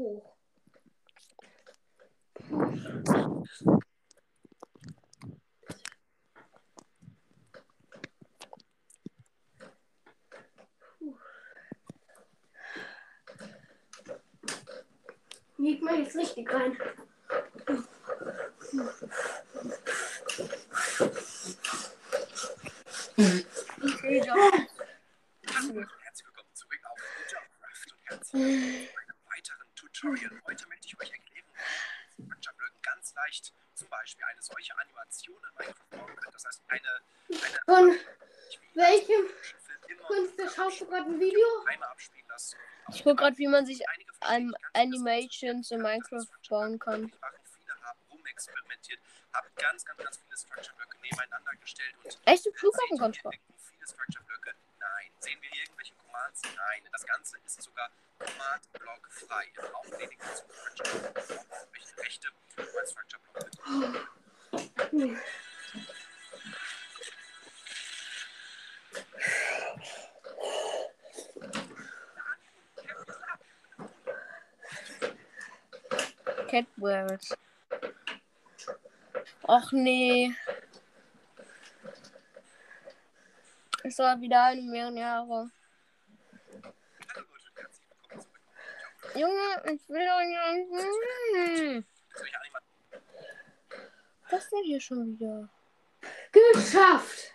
cool. Ich gucke gerade, wie man sich das Animations in Minecraft bauen kann. machen. Viele haben rumexperimentiert, haben ganz, ganz, ganz viele Structure-Blöcke nebeneinander gestellt und Echte Seht ihr Flughafenkontrolle. irgendwo viele Structure-Blöcke? Nein. Sehen wir hier irgendwelche Commands? Nein. Das Ganze ist sogar Command-Block frei. Auch weniger zum Structure-Block. Welche Rechte mein Catworld. Och nee. Es war wieder eine mehrere Jahre. Junge, ich will doch nicht. Was denn hier schon wieder? Geschafft!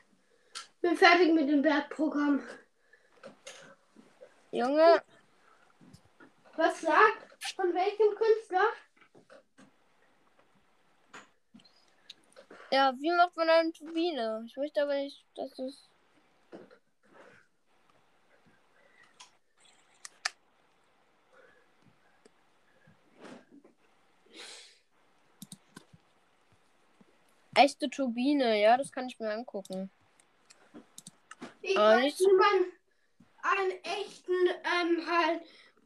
Bin fertig mit dem Bergprogramm. Junge, Was sagt? Von welchem Künstler? Ja, wie macht man eine Turbine? Ich möchte aber nicht, dass es. Echte Turbine, ja, das kann ich mir angucken. Ich Aber nicht- wie man einen echten ähm, halt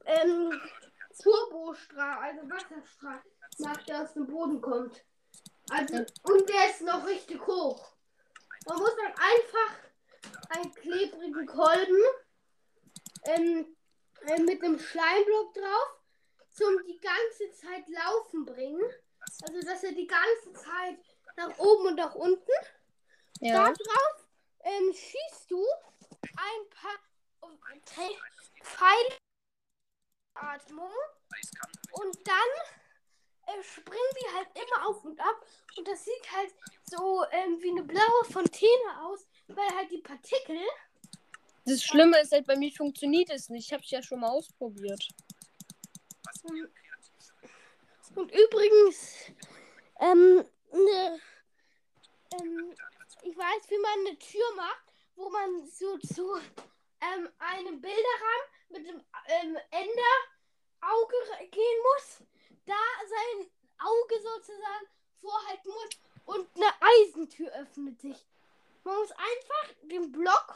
ähm, Turbostrahl, also Wasserstrahl, macht, der aus dem Boden kommt. Also, und der ist noch richtig hoch. Man muss dann einfach einen klebrigen Kolben ähm, äh, mit einem Schleimblock drauf zum die ganze Zeit laufen bringen. Also, dass er die ganze Zeit nach oben und nach unten Ja. Darauf ähm, schießt du ein paar Pfeilatmung Eis kann. und dann äh, springen die halt immer auf und ab und das sieht halt so ähm, wie eine blaue Fontäne aus, weil halt die Partikel Das Schlimme ist halt, bei mir funktioniert es nicht. Ich habe es ja schon mal ausprobiert. Kreativ und übrigens ähm, ne, ähm, ich weiß, wie man eine Tür macht, wo man so zu ähm, einem Bilderrahmen mit dem ähm, Enderauge re- gehen muss, da sein Auge sozusagen vorhalten muss und eine Eisentür öffnet sich. Man muss einfach den Block,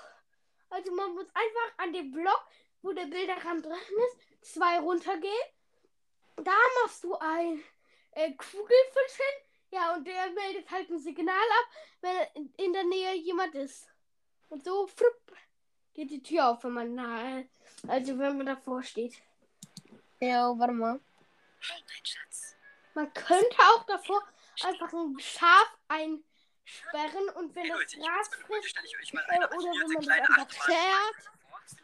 also man muss einfach an dem Block, wo der Bilderrahmen drin ist, zwei runtergehen. Da machst du ein äh, Kugelfisch hin. Ja, und der meldet halt ein Signal ab, wenn in- der Nähe jemand ist. Und so flupp, geht die Tür auf, wenn man nahe, also wenn man davor steht. Ja, warte mal. Man könnte auch davor einfach ein Schaf einsperren und wenn Hey das Leute, ich Gras frisst, äh, oder wenn man das einfach zerrt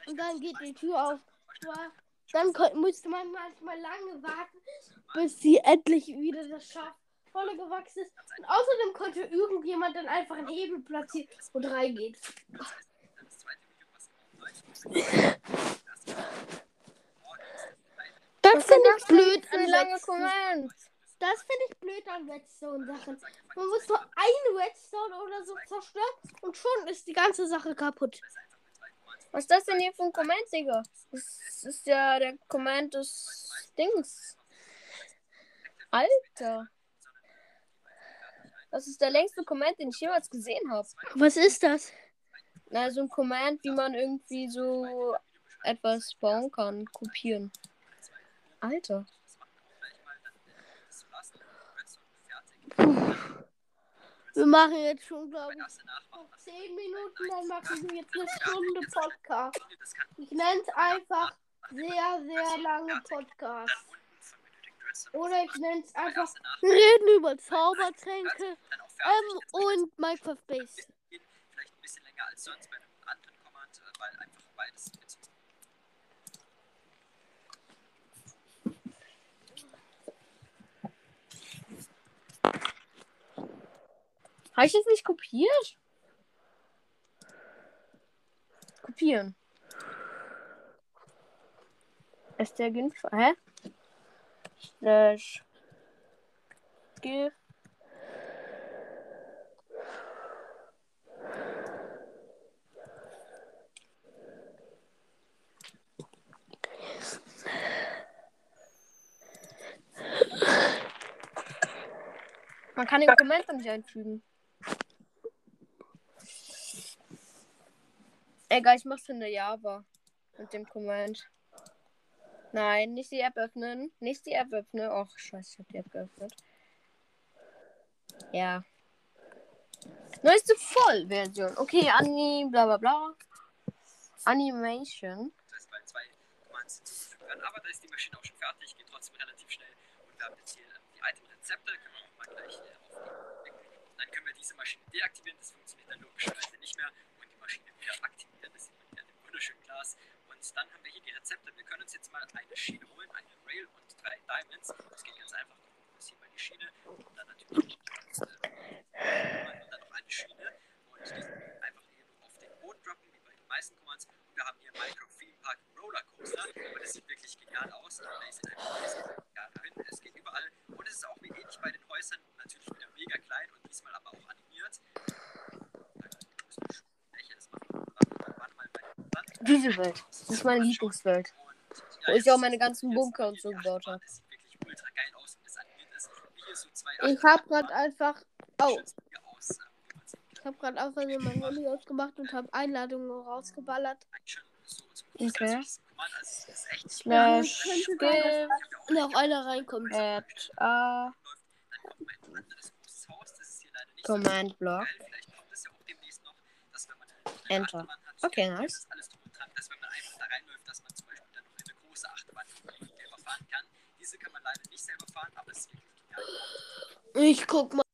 und dann geht die Tür auf. dann musste man manchmal lange warten, bis sie endlich wieder das Schaf voll gewachsen ist. Und außerdem konnte irgendjemand dann einfach einen Hebel platzieren und reingeht. Das heißt, das zweite Video, was auch gleich kommt, das Das Was finde ich blöd an lange Redstone. Das finde ich blöd an Redstone-Sachen. Man muss nur einen Redstone oder so zerstören und schon ist die ganze Sache kaputt. Was ist das denn hier für ein Comment, Digga? Das ist ja der Comment des Dings. Alter. Das ist der längste Comment, den ich jemals gesehen habe. Was ist das? Na, so ein Comment, wie man irgendwie so etwas bauen kann, kopieren. Alter. Wir machen jetzt schon, glaube ich, erste Nachmachen. noch 10 Minuten, dann machen wir jetzt eine Stunde Podcast. Ich nenne es einfach sehr, sehr lange Podcast. Oder ich nenne es einfach, reden über Zaubertränke ähm, und Minecraft Base. Vielleicht ein bisschen länger als sonst bei einem anderen Command, äh, weil einfach Habe ich das nicht kopiert? Kopieren. Ist der Gift. Hä? Slash. Gift. Man kann den Kommentar nicht einfügen. Egal, ich mach's in der Java. Mit dem Comment. Nein, nicht die App öffnen. Nicht die App öffnen. Och, scheiße, ich hab die App geöffnet. Ja. Neueste Vollversion. Okay, Ani, bla bla bla. Animation. Das weil zwei Commands hinzugefügt werden. Aber da ist die Maschine auch schon fertig, geht trotzdem relativ schnell. Und wir haben jetzt hier ähm, die Item-Rezepte, können wir auch mal gleich äh, aufnehmen. Dann können wir diese Maschine deaktivieren, das funktioniert dann logischerweise nicht mehr. Und die Maschine wieder aktivieren, das sieht man hier an dem wunderschönen Glas. Und dann haben wir hier die Rezepte. Wir können uns jetzt mal eine Schiene holen, eine Rail und drei Diamonds. Das geht ganz einfach. Wir fokussieren mal die Schiene und dann natürlich äh, und dann noch eine Schiene. Und die einfach hier auf den Boden droppen, wie bei den meisten Commands. Und wir haben hier Micro Theme Park Roller Coaster. Und das sieht wirklich genial aus. Die Plays sind einfach. Ja, dahin, es geht überall. Und es ist auch wie ähnlich bei den Häusern. Natürlich wieder mega klein und diesmal aber auch animiert. Äh, müssen wir schon welche das machen. Warte, warte mal bei den Sand. Diese Welt. Das ist meine Lieblingswelt. Wo ich auch meine ganzen Bunker und so gebaut habe. So Ich habe gerade einfach, oh, ich habe gerade einfach mein Handy ausgemacht und habe Einladungen rausgeballert. So Okay. Slash. Und auch einer reinkommt. Add a Dann kommt mal ein anderes großes Haus. Das ist hier leider nicht so Command Block. ja Enter. Okay, das nice. ist alles drum und dran, dass wenn man einfach da reinläuft, dass man zum Beispiel dann noch in eine große Achterbahn kommt und selber fahren kann. Diese kann man leider nicht selber fahren, aber es ist wirklich genial. Ich guck mal.